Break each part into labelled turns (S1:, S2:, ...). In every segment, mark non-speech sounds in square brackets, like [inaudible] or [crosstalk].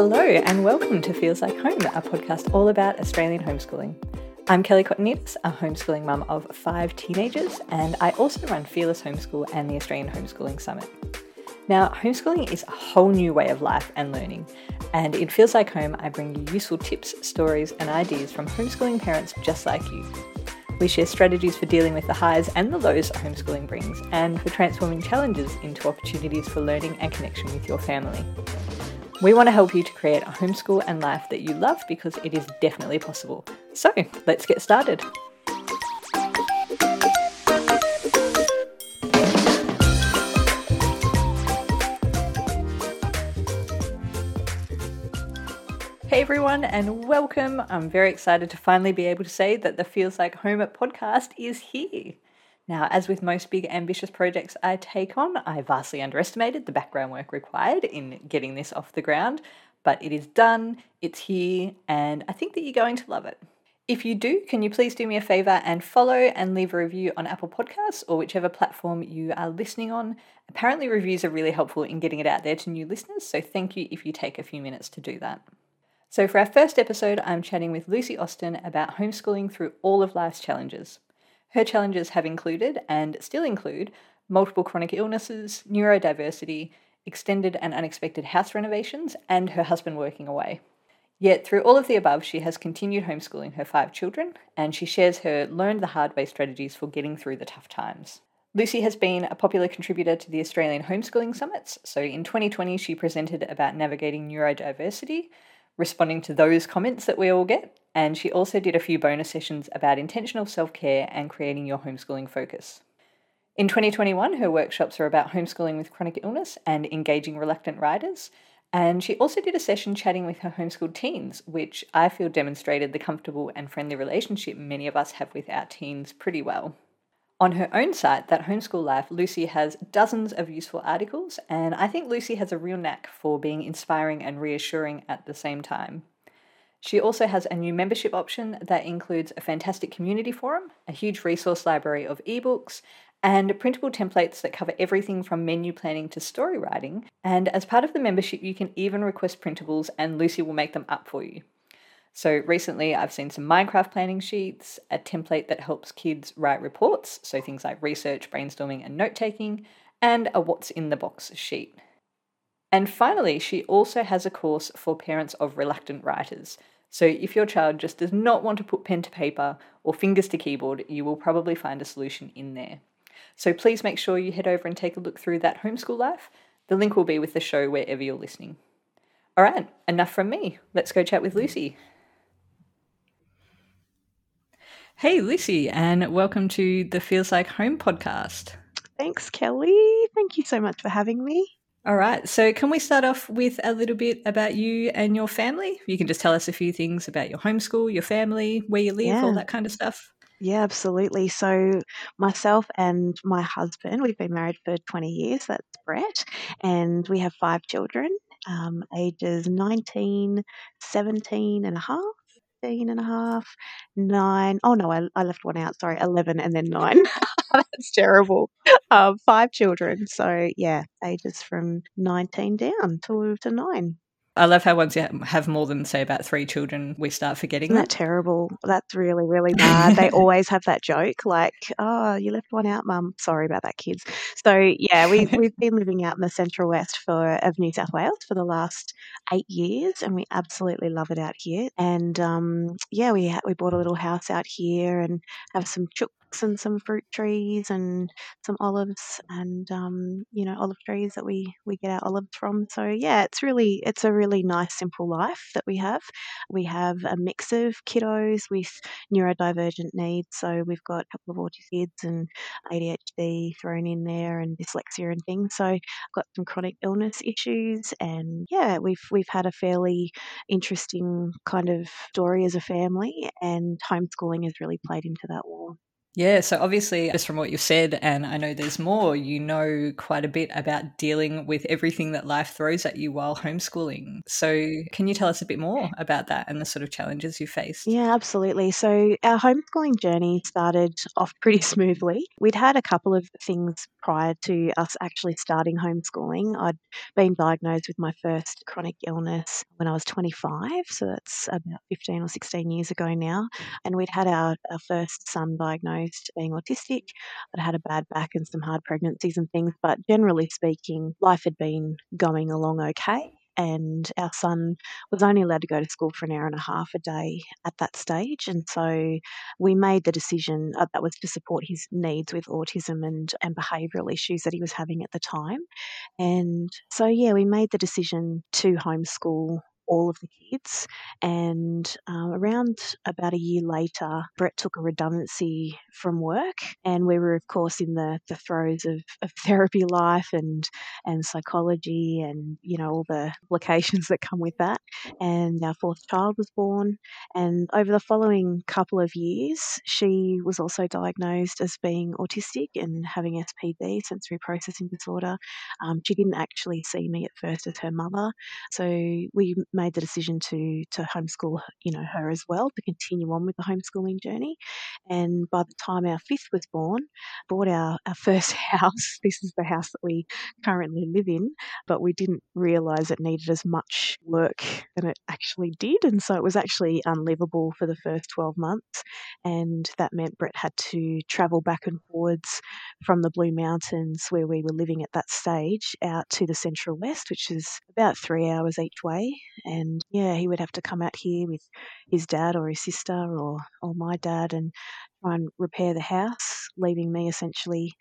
S1: Hello, and welcome to Feels Like Home, a podcast all about Australian homeschooling. I'm Kelly Cottonitis, a homeschooling mum of five teenagers, and I also run Fearless Homeschool and the Australian Homeschooling Summit. Now, homeschooling is a whole new way of life and learning, and it feels like home. I bring you useful tips, stories, and ideas from homeschooling parents just like you. We share strategies for dealing with the highs and the lows homeschooling brings, and for transforming challenges into opportunities for learning and connection with your family. We want to help you to create a homeschool and life that you love because it is definitely possible. So, let's get started. Hey everyone, and welcome. I'm very excited to finally be able to say that the Feels Like Home at podcast is here. Now, as with most big ambitious projects I take on, I vastly underestimated the background work required in getting this off the ground, but it is done, it's here, and I think that you're going to love it. If you do, can you please do me a favour and follow and leave a review on Apple Podcasts or whichever platform you are listening on? Apparently, reviews are really helpful in getting it out there to new listeners, so thank you if you take a few minutes to do that. So, for our first episode, I'm chatting with Lucy Austin about homeschooling through all of life's challenges. Her challenges have included, and still include, multiple chronic illnesses, neurodiversity, extended and unexpected house renovations, and her husband working away. Yet, through all of the above, she has continued homeschooling her five children, and she shares her learned the hard way strategies for getting through the tough times. Lucy has been a popular contributor to the Australian Homeschooling Summits. So in 2020, she presented about navigating neurodiversity, responding to those comments that we all get. And she also did a few bonus sessions about intentional self care and creating your homeschooling focus. In 2021, her workshops are about homeschooling with chronic illness and engaging reluctant riders. And she also did a session chatting with her homeschooled teens, which I feel demonstrated the comfortable and friendly relationship many of us have with our teens pretty well. On her own site, That Homeschool Life, Lucy has dozens of useful articles, and I think Lucy has a real knack for being inspiring and reassuring at the same time. She also has a new membership option that includes a fantastic community forum, a huge resource library of ebooks, and printable templates that cover everything from menu planning to story writing. And as part of the membership, you can even request printables, and Lucy will make them up for you. So recently I've seen some Minecraft planning sheets, a template that helps kids write reports, so things like research, brainstorming, and note taking, and a what's in the box sheet. And finally, she also has a course for parents of reluctant writers. So if your child just does not want to put pen to paper or fingers to keyboard, you will probably find a solution in there. So please make sure you head over and take a look through that homeschool life. The link will be with the show wherever you're listening. All right, enough from me. Let's go chat with Lucy. Hey, Lucy, and welcome to the Feels Like Home podcast.
S2: Thanks, Kelly. Thank you so much for having me.
S1: All right, so can we start off with a little bit about you and your family? You can just tell us a few things about your homeschool, your family, where you live, yeah. all that kind of stuff.
S2: Yeah, absolutely. So, myself and my husband, we've been married for 20 years. That's Brett. And we have five children, um, ages 19, 17 and a half, 15 and a half, nine. Oh no, I, I left one out. Sorry, 11 and then nine. [laughs] [laughs] That's terrible. Um, five children. So yeah, ages from 19 down to, to nine.
S1: I love how once you have more than say about three children, we start forgetting
S2: Isn't that. that terrible. That's really really [laughs] bad. they always have that joke like, "Oh, you left one out, mum. Sorry about that, kids." So yeah, we [laughs] we've been living out in the central west for of New South Wales for the last eight years, and we absolutely love it out here. And um, yeah, we we bought a little house out here and have some chook and some fruit trees and some olives and um, you know olive trees that we we get our olives from. So yeah, it's really it's a really nice simple life that we have. We have a mix of kiddos with neurodivergent needs. So we've got a couple of autistic kids and ADHD thrown in there and dyslexia and things. So I've got some chronic illness issues and yeah, we've we've had a fairly interesting kind of story as a family and homeschooling has really played into that well.
S1: Yeah, so obviously, just from what you've said, and I know there's more, you know quite a bit about dealing with everything that life throws at you while homeschooling. So, can you tell us a bit more about that and the sort of challenges you faced?
S2: Yeah, absolutely. So, our homeschooling journey started off [laughs] pretty smoothly. We'd had a couple of things prior to us actually starting homeschooling. I'd been diagnosed with my first chronic illness when I was 25, so that's about 15 or 16 years ago now. And we'd had our, our first son diagnosed diagnosed being autistic. I'd had a bad back and some hard pregnancies and things, but generally speaking, life had been going along okay and our son was only allowed to go to school for an hour and a half a day at that stage. And so we made the decision uh, that was to support his needs with autism and, and behavioural issues that he was having at the time. And so, yeah, we made the decision to homeschool all of the kids. And um, around about a year later, Brett took a redundancy from work, and we were, of course, in the, the throes of, of [laughs] therapy life and and psychology, and you know all the complications that come with that. And our fourth child was born, and over the following couple of years, she was also diagnosed as being autistic and having SPD, sensory processing disorder. Um, she didn't actually see me at first as her mother, so we made the decision to to homeschool, you know, her as well to continue on with the homeschooling journey. And by the time our fifth was born, bought our, our [laughs] first house. This is the house that we currently live in, but we didn't realise it needed as much work than it actually did, and so it was actually unlivable for the first twelve months. And that meant Brett had to travel back and forwards from the Blue Mountains, where we were living at that stage, out to the Central West, which is about three hours each way. And yeah, he would have to come out here with his dad or his sister or, or my dad and try and repair the house, leaving me essentially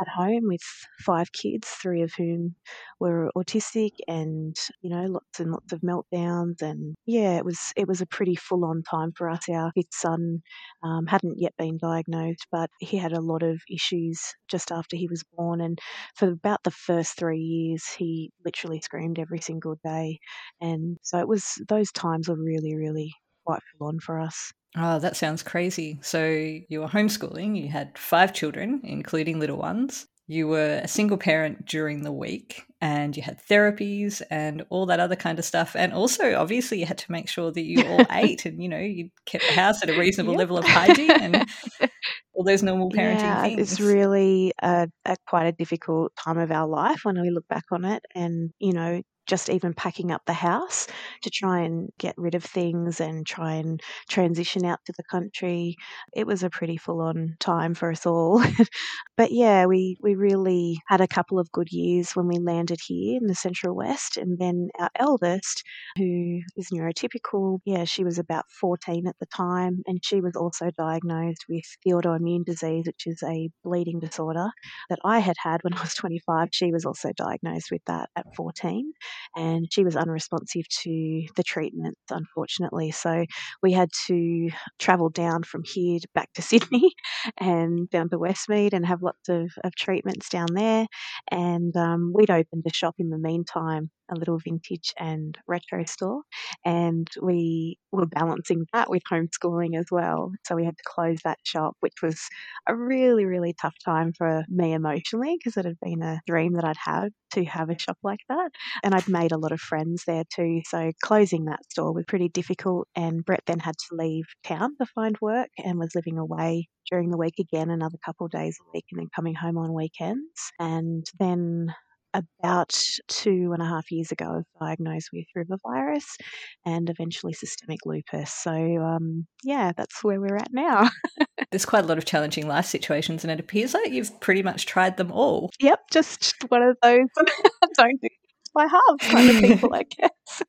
S2: at home with five kids, three of whom were autistic, and you know, lots and lots of meltdowns. And yeah, it was it was a pretty full on time for us. Our fifth son um, hadn't yet been diagnosed, but he had a lot of issues just after he was born. And for about the first three years, he literally screamed every single day. And so it was those times were really, really quite full on for us.
S1: Oh, that sounds crazy. So you were homeschooling, you had five children, including little ones. You were a single parent during the week and you had therapies and all that other kind of stuff. And also, obviously, you had to make sure that you [laughs] all ate and, you know, you kept the house at a reasonable yep. level of hygiene and [laughs] all those normal parenting
S2: yeah,
S1: things.
S2: It's really a, a quite a difficult time of our life when we look back on it. And, you know, just even packing up the house to try and get rid of things and try and transition out to the country. It was a pretty full on time for us all. [laughs] but yeah, we, we really had a couple of good years when we landed here in the Central West. And then our eldest, who is neurotypical, yeah, she was about 14 at the time. And she was also diagnosed with the autoimmune disease, which is a bleeding disorder that I had had when I was 25. She was also diagnosed with that at 14 and she was unresponsive to the treatments, unfortunately. So we had to travel down from here back to [laughs] Sydney and down to Westmead and have lots of, of treatments down there. And um, we'd opened a shop in the meantime a little vintage and retro store, and we were balancing that with homeschooling as well. So we had to close that shop, which was a really, really tough time for me emotionally because it had been a dream that I'd had to have a shop like that. And I'd made a lot of friends there too. So closing that store was pretty difficult. And Brett then had to leave town to find work and was living away during the week again, another couple of days a week, and then coming home on weekends. And then about two and a half years ago, I was diagnosed with river virus and eventually systemic lupus. So, um, yeah, that's where we're at now. [laughs]
S1: There's quite a lot of challenging life situations, and it appears like you've pretty much tried them all.
S2: Yep, just [laughs] one of those [laughs] don't do by halves kind of people, I guess.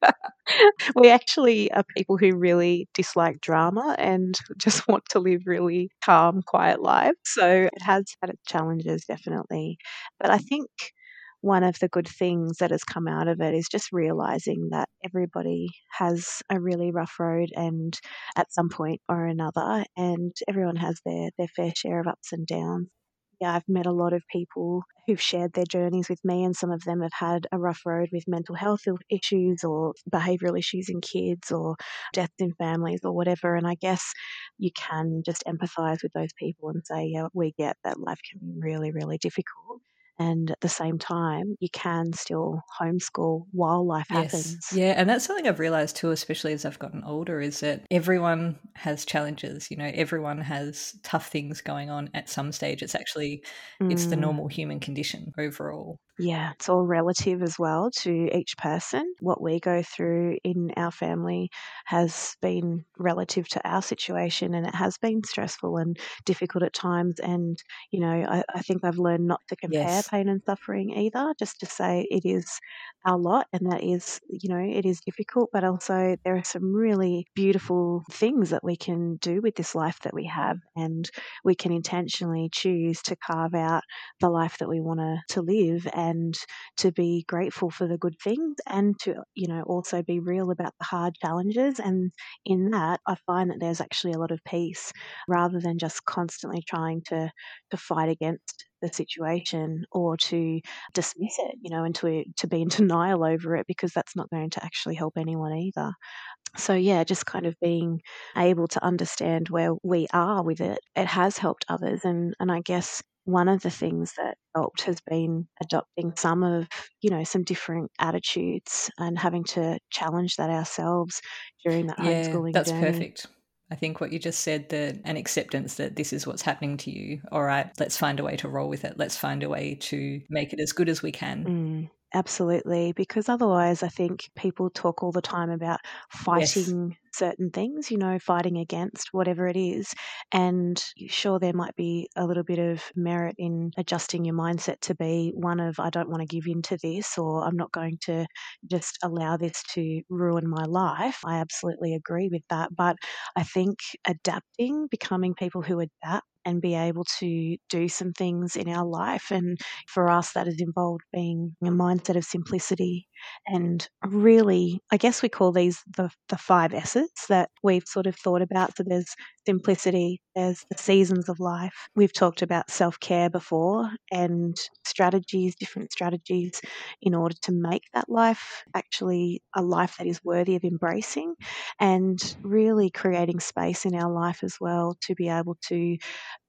S2: we actually are people who really dislike drama and just want to live really calm, quiet lives. So it has had its challenges, definitely. But I think one of the good things that has come out of it is just realizing that everybody has a really rough road and at some point or another and everyone has their their fair share of ups and downs yeah, I've met a lot of people who've shared their journeys with me, and some of them have had a rough road with mental health issues or behavioural issues in kids or deaths in families or whatever. And I guess you can just empathise with those people and say, yeah, we get that life can be really, really difficult and at the same time you can still homeschool while life yes. happens
S1: yeah and that's something i've realized too especially as i've gotten older is that everyone has challenges you know everyone has tough things going on at some stage it's actually mm. it's the mm. normal human condition overall
S2: yeah, it's all relative as well to each person. What we go through in our family has been relative to our situation, and it has been stressful and difficult at times. And, you know, I, I think I've learned not to compare yes. pain and suffering either, just to say it is our lot and that is, you know, it is difficult, but also there are some really beautiful things that we can do with this life that we have. And we can intentionally choose to carve out the life that we want to live. And and to be grateful for the good things and to, you know, also be real about the hard challenges. And in that, I find that there's actually a lot of peace rather than just constantly trying to, to fight against the situation or to dismiss it, you know, and to, to be in [laughs] denial over it because that's not going to actually help anyone either. So, yeah, just kind of being able to understand where we are with it, it has helped others. And, and I guess one of the things that helped has been adopting some of, you know, some different attitudes and having to challenge that ourselves during that yeah, homeschooling
S1: that's
S2: journey.
S1: perfect. I think what you just said, that an acceptance that this is what's happening to you. All right, let's find a way to roll with it. Let's find a way to make it as good as we can.
S2: Mm. Absolutely, because otherwise, I think people talk all the time about fighting yes. Certain things, you know, fighting against whatever it is. And sure, there might be a little bit of merit in adjusting your mindset to be one of, I don't want to give in to this, or I'm not going to just allow this to ruin my life. I absolutely agree with that. But I think adapting, becoming people who adapt, and be able to do some things in our life. And for us, that has involved being a mindset of simplicity and really, I guess we call these the, the five S's that we've sort of thought about. So there's simplicity, there's the seasons of life. We've talked about self care before and strategies, different strategies in order to make that life actually a life that is worthy of embracing and really creating space in our life as well to be able to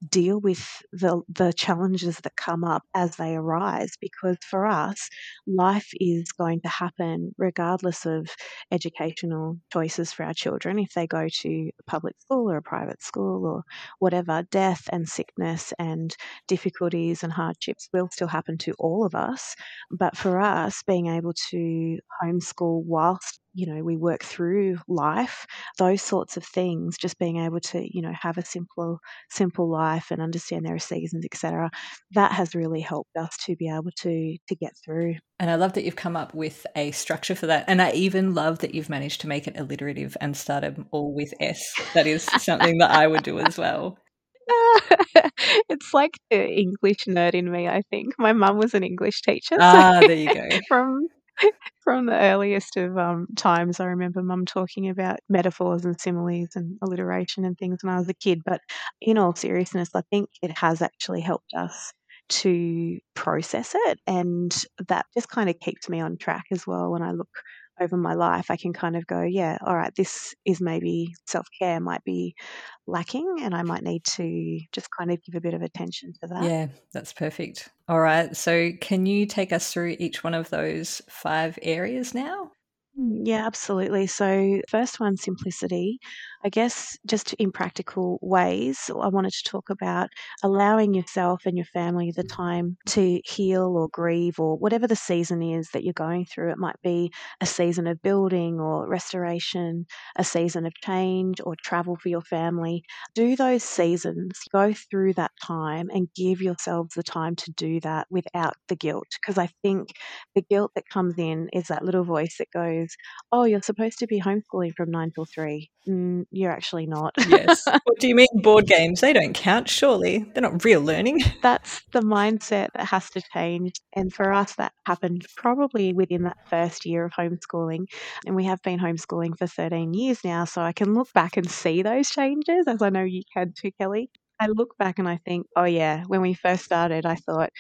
S2: deal with the, the challenges that come up as they arise. Because for us, life is going to happen regardless of educational choices for our children. If they go to a public school or a private school or whatever, death and sickness and difficulties and hardships will still happen to all of us. But for us, being able to homeschool whilst you know we work through life those sorts of things just being able to you know have a simple simple life and understand there are seasons etc that has really helped us to be able to to get through
S1: and i love that you've come up with a structure for that and i even love that you've managed to make it alliterative and start them all with s that is something that i would do as well [laughs]
S2: it's like the English nerd in me, I think. My mum was an English teacher.
S1: Ah, there you go. [laughs]
S2: from [laughs] from the earliest of um, times, I remember mum talking about metaphors and similes and alliteration and things when I was a kid. But in all seriousness, I think it has actually helped us to process it. And that just kind of keeps me on track as well when I look over my life, I can kind of go, yeah, all right, this is maybe self care might be lacking, and I might need to just kind of give a bit of attention to that.
S1: Yeah, that's perfect. All right. So, can you take us through each one of those five areas now?
S2: Mm, yeah, absolutely. So, first one, simplicity. I guess just in practical ways, I wanted to talk about allowing yourself and your family the time to heal or grieve or whatever the season is that you're going through. It might be a season of building or restoration, a season of change or travel for your family. Do those seasons, go through that time and give yourselves the time to do that without the guilt. Because I think the guilt that comes in is that little voice that goes, Oh, you're supposed to be homeschooling from nine till three. Mm, you're actually not.
S1: yes. [laughs] What do you mean board games? They don't count, surely. They're not real learning. [laughs]
S2: That's the mindset that has to change. And for us, that happened probably within that first year of homeschooling. And we have been homeschooling for 13 years now. So I can look back and see those changes, as I know you can too, Kelly. I look back and I think, oh yeah, when we first started, I thought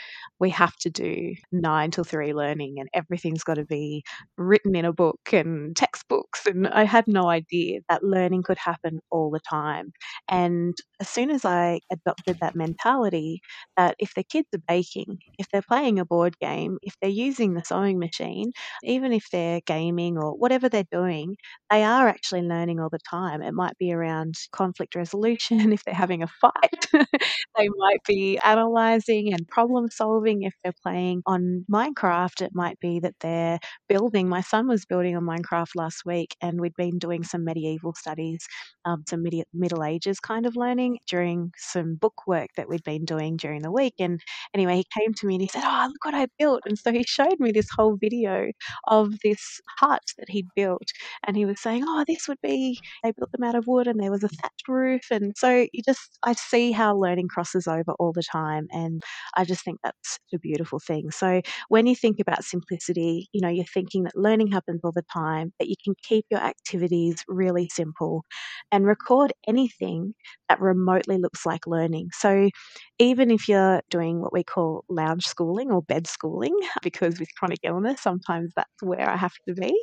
S2: we have to do nine till three learning and everything's got to be written in a book and textbooks. And I had no idea that learning could happen all the time. And as soon as I adopted that mentality, that if the kids are baking, if they're playing a board game, if they're using the sewing machine, even if they're gaming or whatever they're doing, they are actually learning all the time. It might be around conflict resolution [laughs] if they're having a fight. [laughs] they might be analyzing and problem solving if they're playing on Minecraft. It might be that they're building. My son was building on Minecraft last week, and we'd been doing some medieval studies, um, some midi- Middle Ages kind of learning during some book work that we'd been doing during the week. And anyway, he came to me and he said, Oh, look what I built. And so he showed me this whole video of this hut that he'd built. And he was saying, Oh, this would be, they built them out of wood and there was a thatched roof. And so you just, I see how learning crosses over all the time. And I just think that's a beautiful thing. So when you think about simplicity, you know, you're thinking that learning happens all the time, that you can keep your activities really simple and record anything that remotely looks like learning. So even if you're doing what we call lounge schooling or bed schooling, [laughs] because with chronic illness, sometimes that's where I have to be,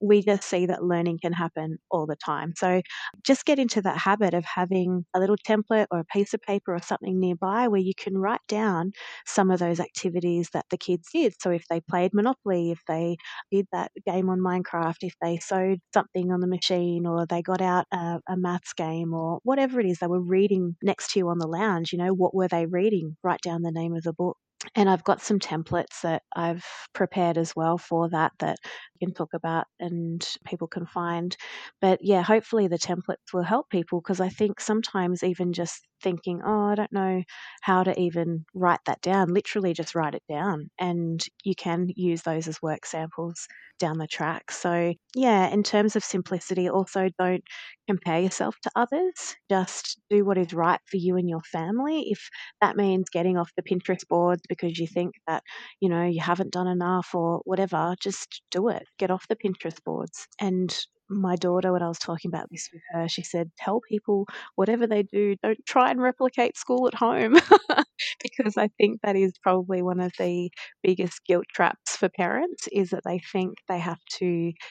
S2: we just see that learning can happen all the time. So just get into that habit of having a little template or a piece of paper or something nearby where you can write down some of those activities that the kids did. So if they played Monopoly, if they did that game on Minecraft, if they sewed something on the machine or they got out a, a maths game or whatever it is they were reading next to you on the lounge, you know, what were they reading? Write down the name of the book and I've got some templates that I've prepared as well for that that you can talk about and people can find. But yeah, hopefully the templates will help people because I think sometimes even just thinking, oh, I don't know how to even write that down, literally just write it down and you can use those as work samples down the track. So, yeah, in terms of simplicity, also don't compare yourself to others. Just do what is right for you and your family. If that means getting off the Pinterest boards because you think that, you know, you haven't done enough or whatever, just do it. Get off the Pinterest boards and my daughter, when I was talking about this with her, she said, Tell people whatever they do, don't try and replicate school at home. [laughs] because I think that is probably one of the biggest guilt traps for parents is that they think they have to,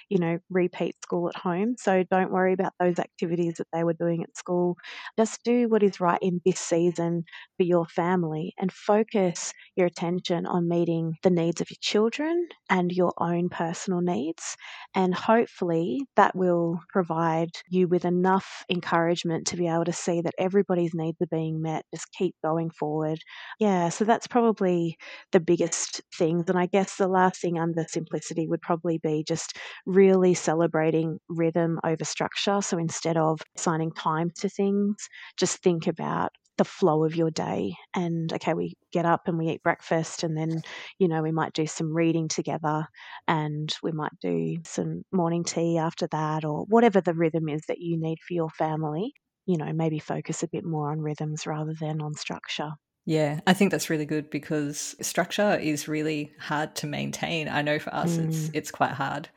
S2: you know, repeat school at home. So don't worry about those activities that they were doing at school. Just do what is right in this season for your family and focus your attention on meeting the needs of your children and your own personal needs. And hopefully that will provide you with enough encouragement to be able to see that everybody's needs are being met. Just keep going forward. Yeah, so that's probably the biggest things. And I guess the last thing under simplicity would probably be just really celebrating rhythm over structure. So instead of assigning time to things, just think about the flow of your day and okay we get up and we eat breakfast and then you know we might do some reading together and we might do some morning tea after that or whatever the rhythm is that you need for your family you know maybe focus a bit more on rhythms rather than on structure
S1: yeah, I think that's really good because structure is really hard to maintain. I know for us, mm. it's it's quite hard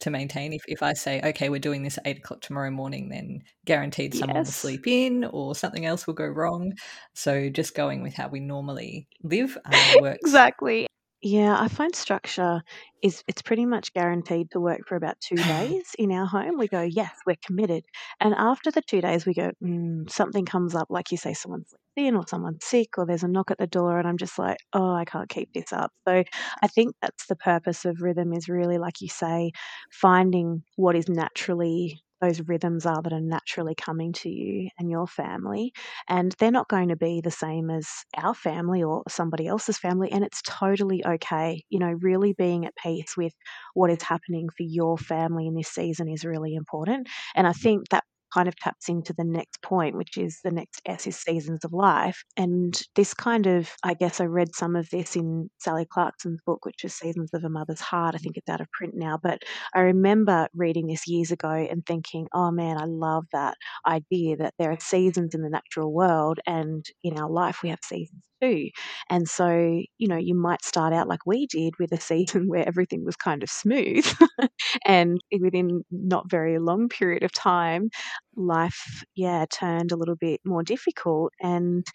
S1: to maintain. If, if I say, okay, we're doing this at eight o'clock tomorrow morning, then guaranteed someone yes. will sleep in or something else will go wrong. So just going with how we normally live uh, works.
S2: exactly. Yeah, I find structure is it's pretty much guaranteed to work for about two [laughs] days in our home. We go, yes, we're committed, and after the two days, we go, mm, something comes up, like you say, someone's in or someone's sick or there's a knock at the door, and I'm just like, oh, I can't keep this up. So I think that's the purpose of rhythm is really, like you say, finding what is naturally those rhythms are that are naturally coming to you and your family. And they're not going to be the same as our family or somebody else's family. And it's totally okay. You know, really being at peace with what is happening for your family in this season is really important. And I think that kind of taps into the next point, which is the next S is seasons of life. And this kind of, I guess I read some of this in Sally Clarkson's book, which is Seasons of a Mother's Heart. I think it's out of print now, but I remember reading this years ago and thinking, oh man, I love that idea that there are seasons in the natural world and in our life we have seasons too. And so, you know, you might start out like we did with a season [laughs] where everything was kind of smooth. [laughs] and within not very long period of time, life, yeah, turned a little bit more difficult. And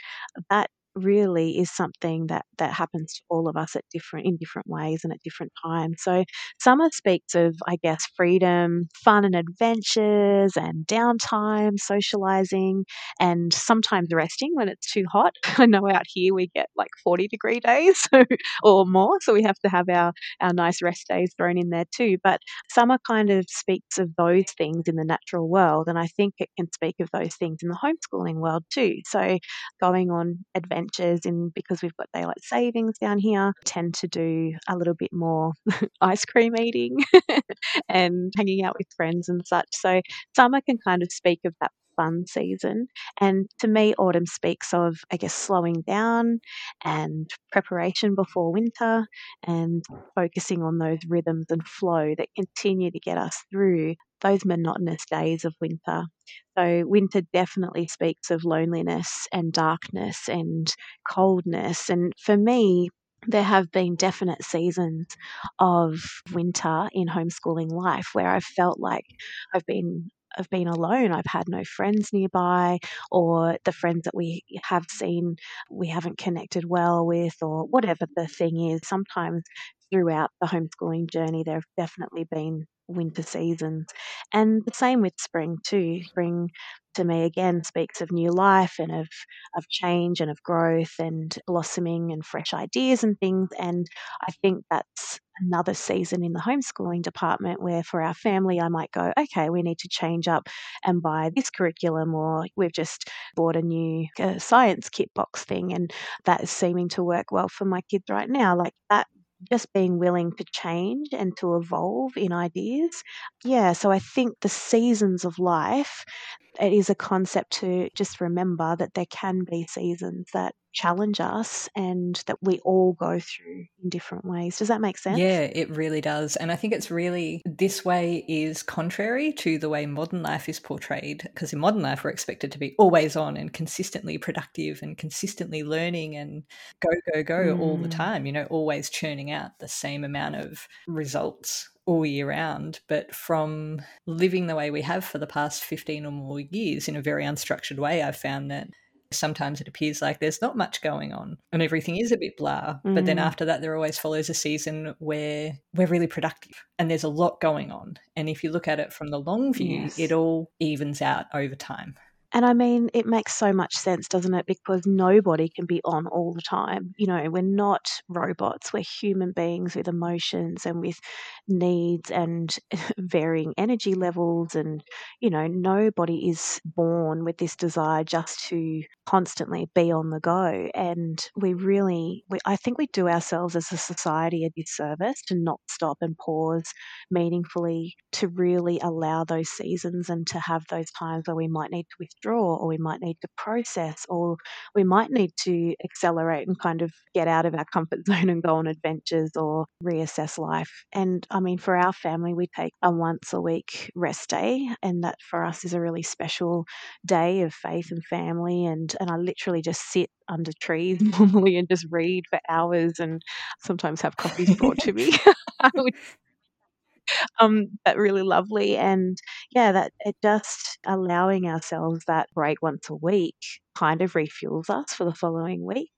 S2: that really is something that that happens to all of us at different in different ways and at different times. So summer speaks of I guess freedom, fun and adventures and downtime, socializing and sometimes resting when it's too hot. [laughs] I know out here we get like 40 degree days [laughs] or more, so we have to have our our nice rest days thrown in there too, but summer kind of speaks of those things in the natural world and I think it can speak of those things in the homeschooling world too. So going on adventures in because we've got daylight savings down here, tend to do a little bit more [laughs] ice cream eating [laughs] and hanging out with friends and such. So summer can kind of speak of that fun season. And to me, autumn speaks of, I guess, slowing down and preparation before winter and focusing on those rhythms and flow that continue to get us through those monotonous days of winter. So, winter definitely speaks of loneliness and darkness and coldness. And for me, there have been definite seasons of winter in homeschooling life where I've felt like I've been I've been alone. I've had no friends nearby, or the friends that we have seen we haven't connected well with, or whatever the thing is. Sometimes throughout the homeschooling journey, there have definitely been winter seasons. And the same with spring too. Spring to me again speaks of new life and of of change and of growth and blossoming and fresh ideas and things. And I think that's another season in the homeschooling department where for our family I might go, okay, we need to change up and buy this curriculum or we've just bought a new uh, science kit box thing and that is seeming to work well for my kids right now. Like that just being willing to change and to evolve in ideas. Yeah, so I think the seasons of life, it is a concept to just remember that there can be seasons that challenge us and that we all go through in different ways. Does that make sense?
S1: Yeah, it really does. And I think it's really this way is contrary to the way modern life is portrayed. Because in modern life, we're expected to be always on and consistently productive and consistently learning and go, go, go mm. all the mm. time, you know, always churning out the same amount of results all year round, but from living the way we have for the past 15 or more years in a very unstructured way, I've found that sometimes it appears like there's not much going on and everything is a bit blah. Mm. But then mm. after that, there always follows a season where we're really productive and there's a lot going on. And if you look at it from the long view, yes. it all evens out over time.
S2: And I mean, it makes so much sense, doesn't it? Because nobody can be on all the time. You know, we're not robots, we're human beings with emotions and with needs and [laughs] varying energy levels. And, you know, nobody is born with this desire just to constantly be on the go. And we really, we, I think we do ourselves as a society a disservice to not stop and pause meaningfully to really allow those seasons and to have those times where we might need to withdraw withdraw, or we might need to process, or we might need to accelerate and kind of get out of our comfort [laughs] zone and go on adventures or reassess life. And I mean, for our family, we take a once a week rest day, and that for us is a really special day of faith and family. And, and I literally just sit under trees [laughs] normally and just read for hours and sometimes have coffees brought to me. [laughs] um, but really lovely. And yeah, that it just allowing ourselves that break once a week kind of refuels us for the following week.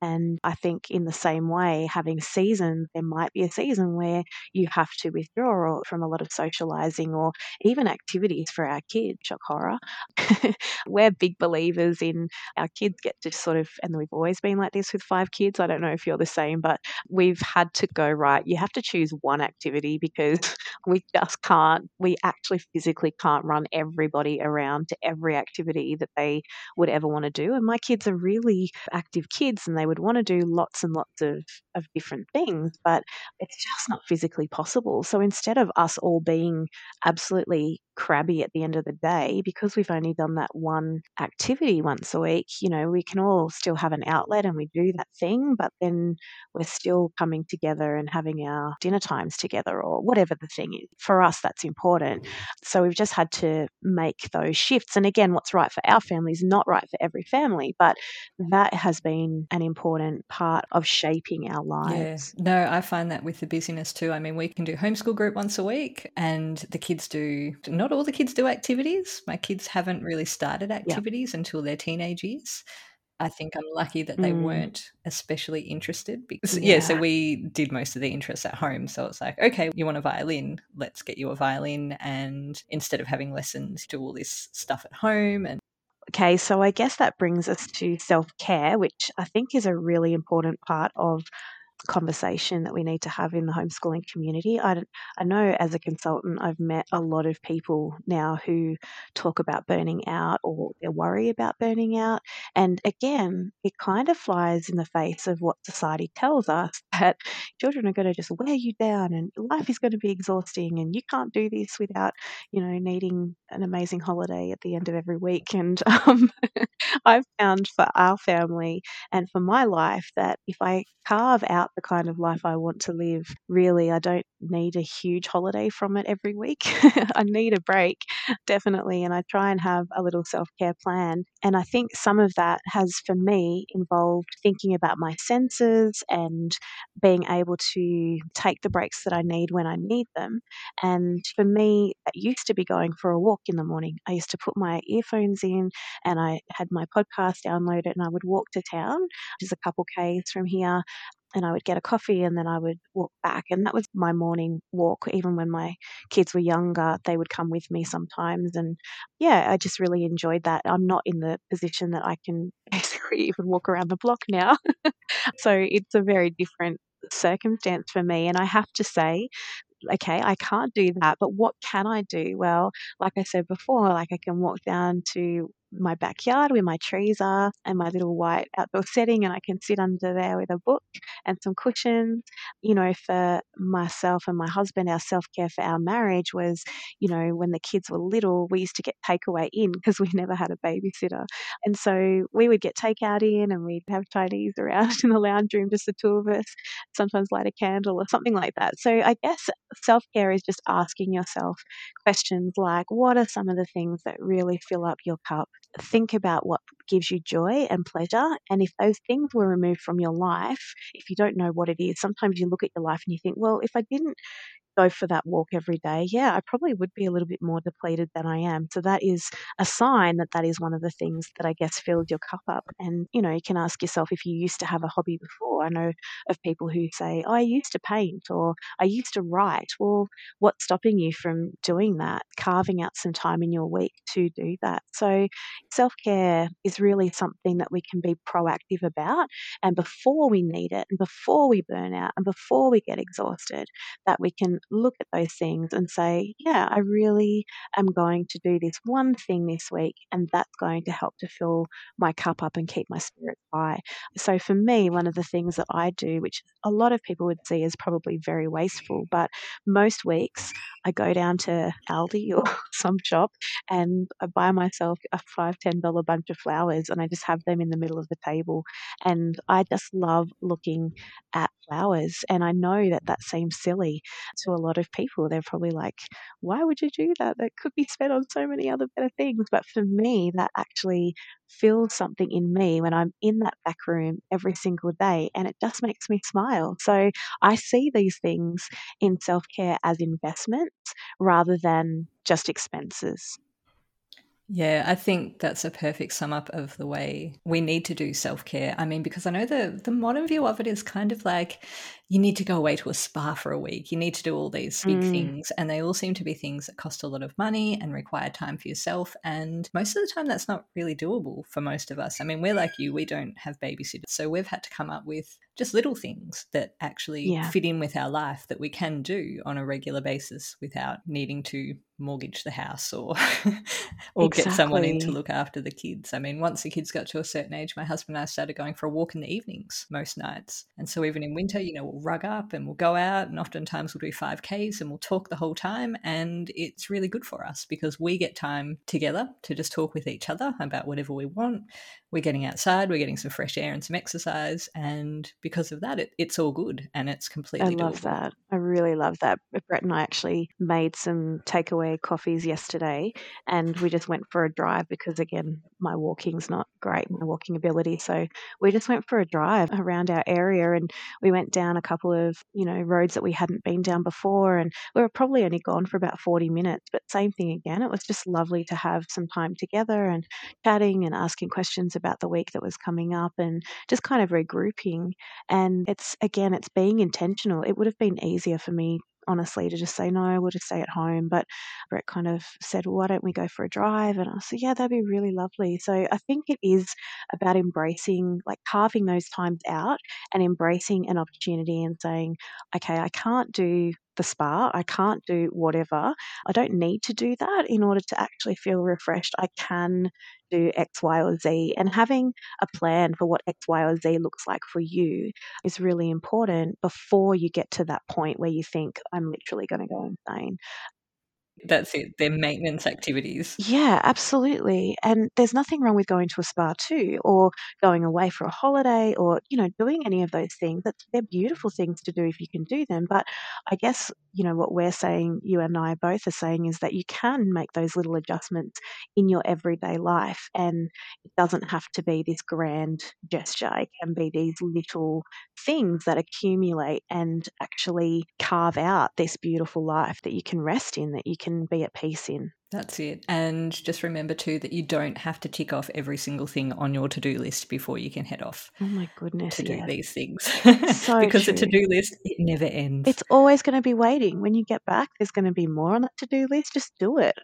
S2: And I think in the same way, having seasons, there might be a season where you have to withdraw from a lot of socializing or even activities for our kids, shock horror. [laughs] We're big believers in our kids get to sort of, and we've always been like this with five kids. I don't know if you're the same, but we've had to go, right, you have to choose one activity because [laughs] we just can't, we actually physically can't run everybody around to every activity that they would ever want want to do. And my kids are really active kids and they would want to do lots and lots of, of different things, but it's just not physically possible. So instead of us all being absolutely crabby at the end of the day because we've only done that one activity once a week. You know, we can all still have an outlet and we do that thing, but then we're still coming together and having our dinner times together or whatever the thing is. For us, that's important. So we've just had to make those shifts. And again, what's right for our family is not right for every family, but that has been an important part of shaping our lives.
S1: Yeah. No, I find that with the busyness too. I mean, we can do homeschool group once a week and the kids do not all the kids do activities. My kids haven't really started activities yep. until their teenage years. I think I'm lucky that they mm. weren't especially interested because yeah. yeah. so we did most of the interests at home. So it's like, okay, you want a violin, let's get you a violin and instead of having lessons, do all this stuff at home and
S2: Okay, so I guess that brings us to self care, which I think is a really important part of conversation that we need to have in the homeschooling community. I, I know as a consultant, I've met a lot of people now who talk about burning out or they worry about burning out. And again, it kind of flies in the face of what society tells us [laughs] that children are going to just wear you down and life is going to be exhausting and you can't do this without, you know, needing an amazing holiday at the end of every week. [laughs] And um, I've found for our family and for my life that if I carve out the kind of life I want to live, really, I don't need a huge holiday from it every week. [laughs] I need a break, definitely. And I try and have a little self care plan. And I think some of that has, for me, involved thinking about my senses and being able to take the breaks that I need when I need them. And for me, that used to be going for a walk in the morning. I used to put my earphones in and I had my podcast downloaded and I would walk to town, which is a couple Ks from here, and I would get a coffee and then I would walk back. And that was my morning walk. Even when my kids were younger, they would come with me sometimes. And yeah, I just really enjoyed that. I'm not in the position that I can [laughs] basically even walk around the block now. [laughs] so it's a very different circumstance for me. And I have to say, okay, I can't do that, but what can I do? Well, like I said before, like I can walk down to my backyard where my trees are and my little white outdoor setting and I can sit under there with a book and some cushions. You know, for myself and my husband, our self-care for our marriage was, you know, when the kids were little, we used to get takeaway in because we [laughs] never had a babysitter. And so we would get takeout in and we'd have Chinese around [laughs] in the lounge room, just the two of us, sometimes light a candle or something like that. So I guess self-care is just asking yourself questions like, what are some of the things that really fill up your cup? Think about what gives you joy and pleasure. And if those things were removed from your life, if you don't know what it is, sometimes you look at your life and you think, well, if I didn't go for that walk every day, yeah, I probably would be a little bit more depleted than I am. So that is a sign that that is one of the things that I guess filled your cup up. And, you know, you can ask yourself if you used to have a hobby before. I know of people who say, oh, I used to paint or I used to write. Well, what's stopping you from doing that? Carving out some time in your week to do that. So self care is really something that we can be proactive about. And before we need it and before we burn out and before we get exhausted, that we can look at those things and say, yeah, I really am going to do this one thing this week, and that's going to help to fill my cup up and keep my spirits high. So for me, one of the things that I do, which a lot of people would see as probably very wasteful, but most weeks I go down to Aldi [laughs] or some shop and I buy myself a five, ten dollar bunch of flowers and I just have them in the middle of the table. And I just love looking at flowers. And I know that that seems silly to a lot of people. They're probably like, why would you do that? That could be [laughs] spent on so many other better things. But for me, that actually feels something in me when I'm in that back room every single day and it just makes me smile. So I see these things in self care as investments rather than just expenses.
S1: Yeah, I think that's a perfect sum up of the way we need to do self care. I mean, because I know the the modern view of it is kind of like you need to go away to a spa for a week. You need to do all these big mm. things. And they all seem to be things that cost a lot of money and require time for yourself. And most of the time, that's not really doable for most of us. I mean, we're like you, we don't have babysitters. So we've had to come up with just little things that actually yeah. fit in with our life that we can do on a regular basis without needing to mortgage the house or [laughs] or exactly. get someone in to look after the kids. I mean, once the kids got to a certain age, my husband and I started going for a walk in the evenings most nights. And so even in winter, you know, we'll rug up and we'll go out and oftentimes we'll do 5Ks and we'll talk the whole time. And it's really good for us because we get time together to just talk with each other about whatever we want. We're getting outside, we're getting some fresh air and some exercise. And because of that, it, it's all good and it's completely
S2: I love
S1: doable.
S2: that. I really love that. Brett and I actually made some takeaway coffees yesterday and we just went for a drive because, again, my walking's not great, my walking ability. So we just went for a drive around our area and we went down a couple of, you know, roads that we hadn't been down before. And we were probably only gone for about 40 minutes, but same thing again. It was just lovely to have some time together and chatting and asking questions about the week that was coming up and just kind of regrouping. And it's, again, it's being intentional. It would have been easier for me honestly to just say no we'll just stay at home. But brett kind of said well, why don't we go for a drive? And i said yeah that'd be really lovely. So i think it is about embracing like carving those times out and embracing an opportunity and saying okay i can't do the spa. I can't do whatever. I don't need to do that in order to actually feel refreshed. I can do X, Y, or Z. And having a plan for what X, Y, or Z looks like for you is really important before you get to that point where you think, I'm literally going to go insane.
S1: That's it. They're maintenance activities.
S2: Yeah, absolutely. And there's nothing wrong with going to a spa too, or going away for a holiday, or you know, doing any of those things. That's they're beautiful things to do if you can do them. But I guess you know what we're saying, you and I both are saying, is that you can make those little adjustments in your everyday life, and it doesn't have to be this grand gesture. It can be these little things that accumulate and actually carve out this beautiful life that you can rest in, that you can be at peace in.
S1: That's it. And just remember too that you don't have to tick off every single thing on your to do list before you can head off.
S2: Oh my goodness.
S1: To
S2: yeah.
S1: do these things. [laughs]
S2: So [laughs]
S1: because
S2: true.
S1: the to do list, it never ends.
S2: It's always going to be waiting. When you get back, there's going to be more on that to do list. Just do [laughs] it.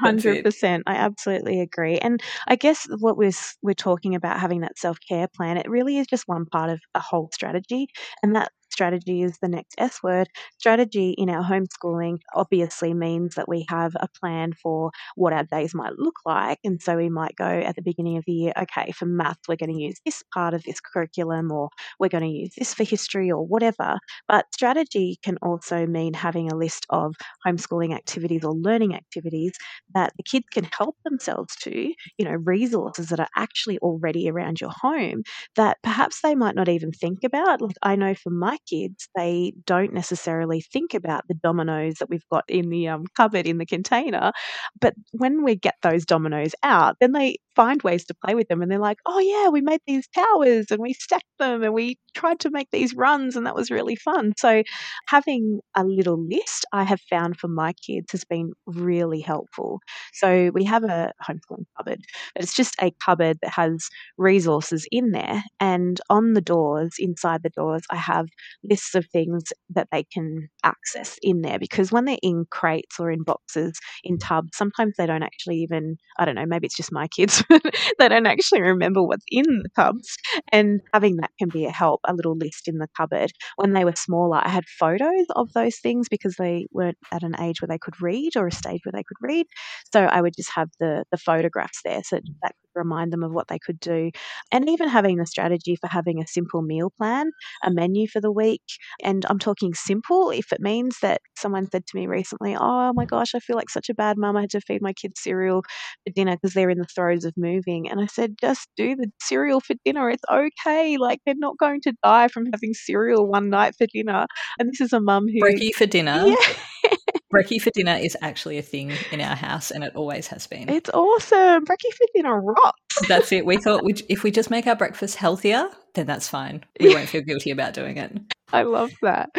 S2: hundred percent. I absolutely agree. And I guess what we're we're talking about having that self care plan, it really is just one part of a whole strategy, and that strategy is the next S word. Strategy in our homeschooling obviously means that we have a plan for what our days might look like. And so we might go at the beginning of the year, okay, for maths, we're going to use this part of this curriculum, or we're going to use this for history, or whatever. But strategy can also mean having a list of homeschooling activities or learning activities that the kids can help themselves to, you know, resources that are actually already around your home that perhaps they might not even think about. Like I know for my kids, they don't necessarily think about the dominoes that we've got in the um, cupboard in the container. But when we get those dominoes out, then they find ways to play with them and they're like, oh, yeah, we made these towers and we stacked them and we tried to make these runs and that was really fun. So having a little list I have found for my kids has been really helpful. So we have a homeschooling cupboard, but it's just a cupboard that has resources in there. And on the doors, inside the doors, I have lists of things that they can access in there because when they're in crates or in boxes, in mm. tubs, sometimes they don't actually even, I don't know, maybe it's just my kids, [laughs] they don't actually remember what's in the tubs. And having that can be a help, a little list in the cupboard. When they were smaller, I had photos of those things because they weren't at an age where they could read or a stage where they could read. So I would just have the, the photographs there so that remind them of what they could do. And even having the strategy for having a simple meal plan, a menu for the week. And I'm talking simple if it means that someone said to me recently, Oh my gosh, I feel like such a bad mum. I had to feed my kids cereal for dinner because they're in the throes of moving. And I said, Just do the cereal for dinner. It's okay. Like they're not going to die from having cereal one night for dinner. And this is a mum who.
S1: Brekkie for dinner.
S2: Yeah.
S1: Brekkie for dinner is actually a thing in our house, and it always has been.
S2: It's awesome. Brekkie for dinner rocks.
S1: That's it. We thought if we just make our breakfast healthier, then that's fine. We won't feel guilty about doing it.
S2: I love that.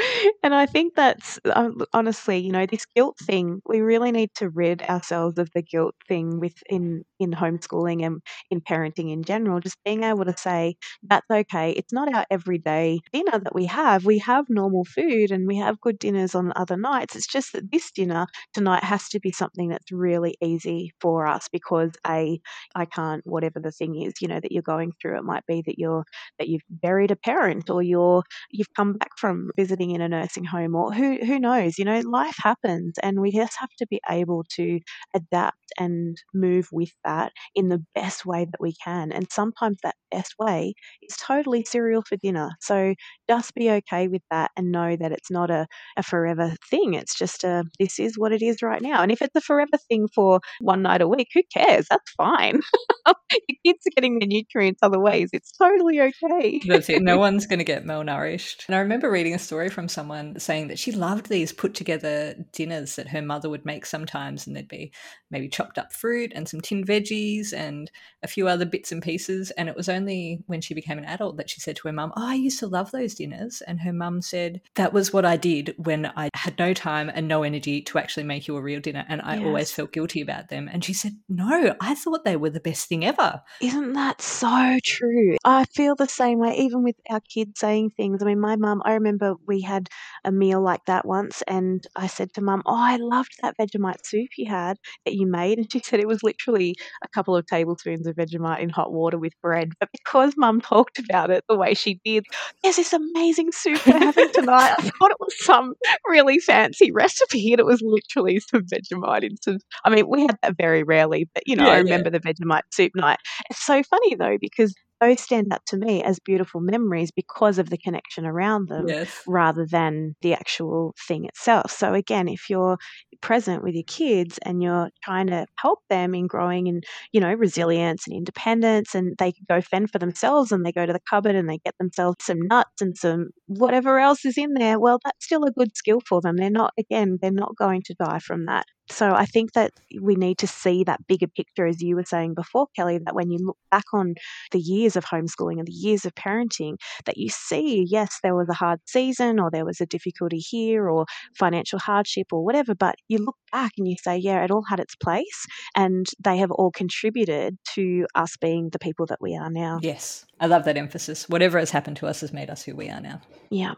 S2: And I think that's um, honestly, you know, this guilt thing, we really need to rid ourselves of the guilt thing within in homeschooling and in parenting in general. Just being able to say, that's okay. It's not our everyday dinner that we have. We have normal food and we have good dinners on other nights. It's just that this dinner tonight has to be something that's really easy for us because A, I can't, whatever the thing is, you know, that you're going through. It might be that you're that you've buried a parent or you're you've come back from visiting in a nursing home or who who knows, you know, life happens and we just have to be able to adapt and move with that in the best way that we can. And sometimes that best way is totally cereal for dinner. So just be okay with that and know that it's not a, a forever thing. It's just a this is what it is right now. And if it's a forever thing for one night a week, who cares? That's fine. [laughs] Your kids are getting their nutrients other ways. It's totally okay.
S1: That's it. No [laughs] one's going to get malnourished. And I remember reading a story from someone saying that she loved these put together dinners that her mother would make sometimes, and there'd be maybe chopped up fruit and some tinned veggies and a few other bits and pieces. And it was only when she became an adult that she said to her mum, Oh, I used to love those dinners. And her mum said, That was what I did when I had no time and no energy to actually make you a real dinner. And I yes. always felt guilty about them. And she said, No, I thought they were the best thing ever.
S2: Isn't that so true? I feel the same way, even with our kids saying things. I mean, my mum, I remember we had a meal like that once, and I said to mum, Oh, I loved that Vegemite soup you had that you made. And she said it was literally a couple of tablespoons of Vegemite in hot water with bread. But because mum talked about it the way she did, there's this amazing soup we're having [laughs] tonight. I thought it was some really fancy recipe, and it was literally some Vegemite in some. I mean, we had that very rarely, but you know, yeah, I remember yeah. the Vegemite soup night. It's so funny though, because those stand out to me as beautiful memories because of the connection around them yes. rather than the actual thing itself. So, again, if you're present with your kids and you're trying to help them in growing in, you know, resilience and independence, and they can go fend for themselves and they go to the cupboard and they get themselves some nuts and some whatever else is in there, well, that's still a good skill for them. They're not, again, they're not going to die from that. So I think that we need to see that bigger picture, as you were saying before, Kelly, that when you look back on the years of homeschooling and the years of parenting, that you see, yes, there was a hard season or there was a difficulty here or financial hardship or whatever, but you look back and you say, yeah, it all had its place and they have all contributed to us being the people that we are now.
S1: Yes, I love that emphasis. Whatever has happened to us has made us who we are now.
S2: Yeah.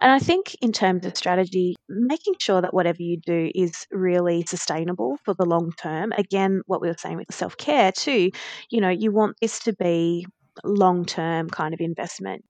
S2: And I think in terms of strategy, making sure that whatever you do is really sustainable for the long term. Again, what we were saying with self care too, you know, you want this to be long term kind of investment.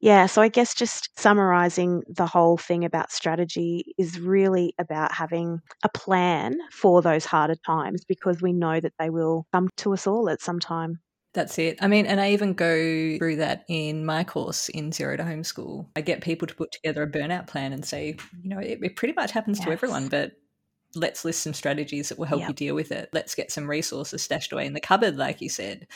S2: Yeah, so I guess just summarizing the whole thing about strategy is really about having a plan for those harder times because we know that they will come to us all at some time.
S1: That's it. I mean, and I even go through that in my course in Zero to Homeschool. I get people to put together a burnout plan and say, you know, it, it pretty much happens yes. to everyone, but let's list some strategies that will help yep. you deal with it. Let's get some resources stashed away in the cupboard, like you said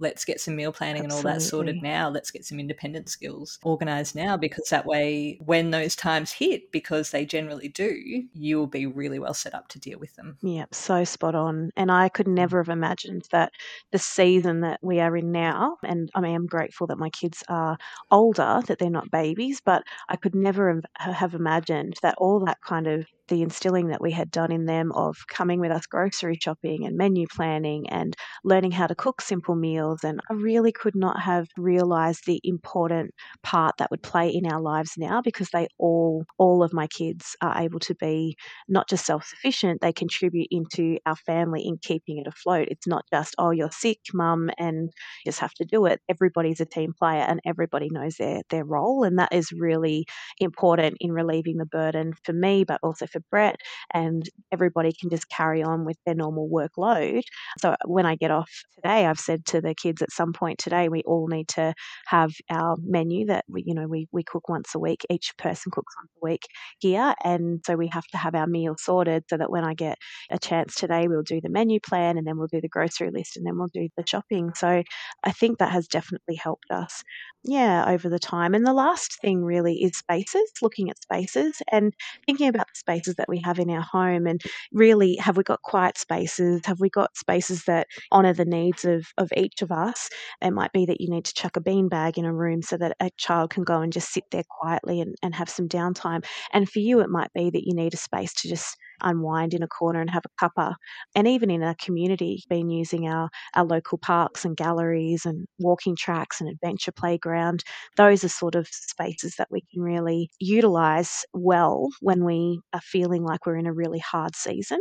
S1: let's get some meal planning Absolutely. and all that sorted now. Let's get some independent skills organized now because that way, when those times hit, because they generally do, you will be really well set up to deal with them.
S2: Yeah, so spot on. And I could mm. never have imagined that the season that we are in now, and I mean, I'm grateful that my kids are older, that they're not babies, but I could never have imagined that all that kind of the instilling that we had done in them of coming with us grocery shopping and menu planning and learning how to cook simple meals. And I really could not have realized the important part that would play in our lives now because they all, all of my kids are able to be not just self sufficient, they contribute into our family in keeping it afloat. It's not just, oh, you're sick, mum, and you just have to do it. Everybody's a team player and everybody knows their, their role. And that is really important in relieving the burden for me, but also for Brett, and everybody can just carry on with their normal workload. So when I get off today, I've said to the kids at some point today, we all need to have our menu that we, you know, we, we cook once a week. Each person cooks once a week here. And so we have to have our meal sorted so that when I get a chance today, we'll do the menu plan and then we'll do the grocery list and then we'll do the shopping. So I think that has definitely helped us yeah, over the time. And the last thing really is spaces, looking at spaces and thinking about the spaces that we have in our home and really have we got quiet spaces? Have we got spaces that honour the needs of, of each of us? It might be that you need to chuck a bean bag in a room so that a child can go and just sit there quietly and, and have some downtime. And for you, it might be that you need a space to just unwind in a corner and have a cuppa. And even in our community, been using our, our local parks and galleries and walking tracks and adventure playground. Those are sort of spaces that we can really utilize well when we are feeling like we're in a really hard season.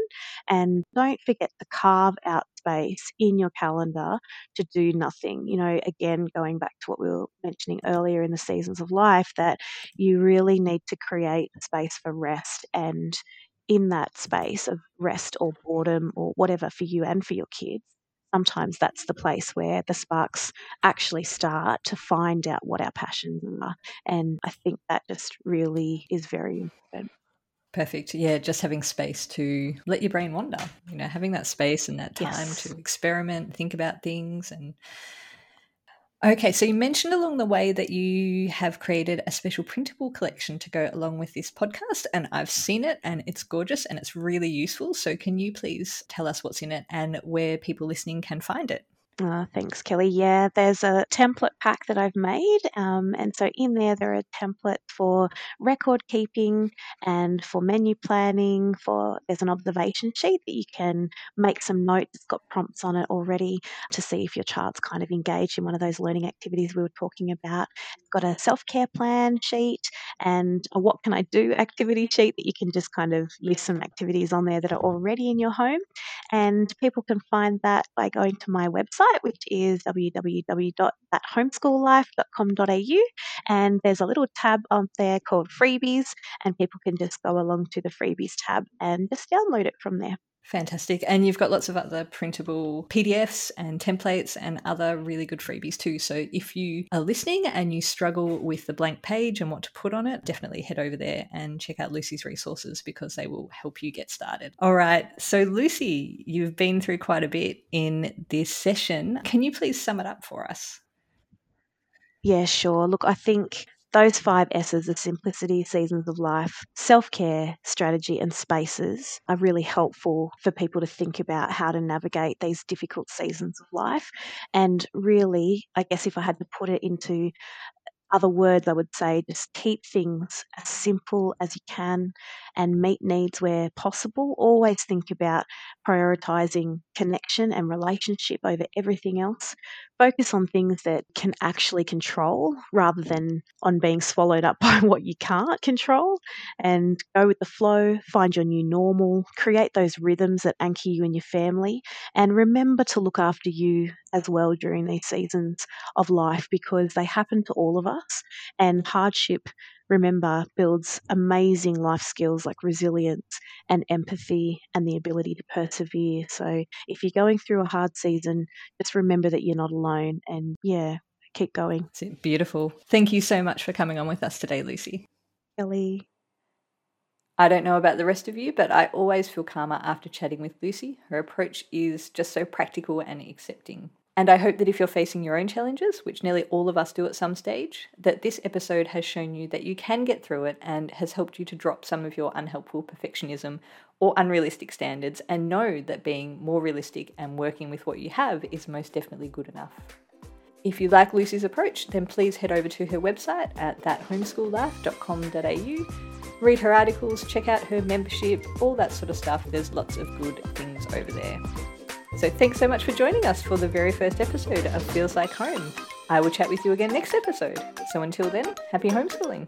S2: And don't forget to carve out space in your calendar to do nothing. You know, again, going back to what we were mentioning earlier in the seasons of life, that you really need to create space for rest and in that space of rest or boredom or whatever for you and for your kids, sometimes that's the place where the sparks actually start to find out what our passions are. And I think that just really is very important.
S1: Perfect. Yeah, just having space to let your brain wander, you know, having that space and that time yes. to experiment, think about things and Okay, so you mentioned along the way that you have created a special printable collection to go along with this podcast, and I've seen it and it's gorgeous and it's really useful. So, can you please tell us what's in it and where people listening can find it?
S2: Oh, thanks, Kelly. Yeah, there's a template pack that I've made. Um, and so in there, there are templates for record keeping and for menu planning. For There's an observation sheet that you can make some notes. It's got prompts on it already to see if your child's kind of engaged in one of those learning activities we were talking about. It's got a self care plan sheet and a what can I do [laughs] activity sheet that you can just kind of list some activities on there that are already in your home. And people can find that by going to my website website, which is www.homeschoollife.com.au. And there's a little tab on there called freebies, and people can just go along to the freebies tab and just download it from there.
S1: Fantastic. And you've got lots of other printable PDFs and templates and other really good freebies too. So if you are listening and you struggle with the blank page and what to put on it, definitely head over there and check out Lucy's resources because they will help you get started. All right. So, Lucy, you've been through quite a bit in this session. Can you please sum it up for us?
S2: Yeah, sure. Look, I think those five S's of simplicity, seasons of life, self care, strategy, and spaces are really helpful for people to think about how to navigate these difficult seasons of life. And really, I guess if I had to put it into other words, I would say just keep things as simple as you can and meet needs where possible. Always think about prioritizing connection and relationship over everything else. Focus on things that can actually control rather than on being swallowed up [laughs] by what you can't control. And go with the flow, find your new normal, create those rhythms that anchor you and your family. And remember to look after you as well during these seasons of life because they happen to all of us. And hardship remember, builds amazing life skills like resilience and empathy and the ability to persevere. So if you're going through a hard season, just remember that you're not alone and yeah, keep going.
S1: Beautiful. Thank you so much for coming on with us today, Lucy.
S2: Kelly.
S1: I don't know about the rest of you, but I always feel calmer after chatting with Lucy. Her approach is just so practical and accepting. And I hope that if you're facing your own challenges, which nearly all of us do at some stage, that this episode has shown you that you can get through it and has helped you to drop some of your unhelpful perfectionism or unrealistic standards and know that being more realistic and working with what you have is most definitely good enough. If you like Lucy's approach, then please head over to her website at thathomeschoollife.com.au. Read her articles, check out her membership, all that sort of stuff. There's lots of good things over there. So thanks so much for joining us for the very first episode of Feels Like Home. I will chat with you again next episode. So until then, happy homeschooling.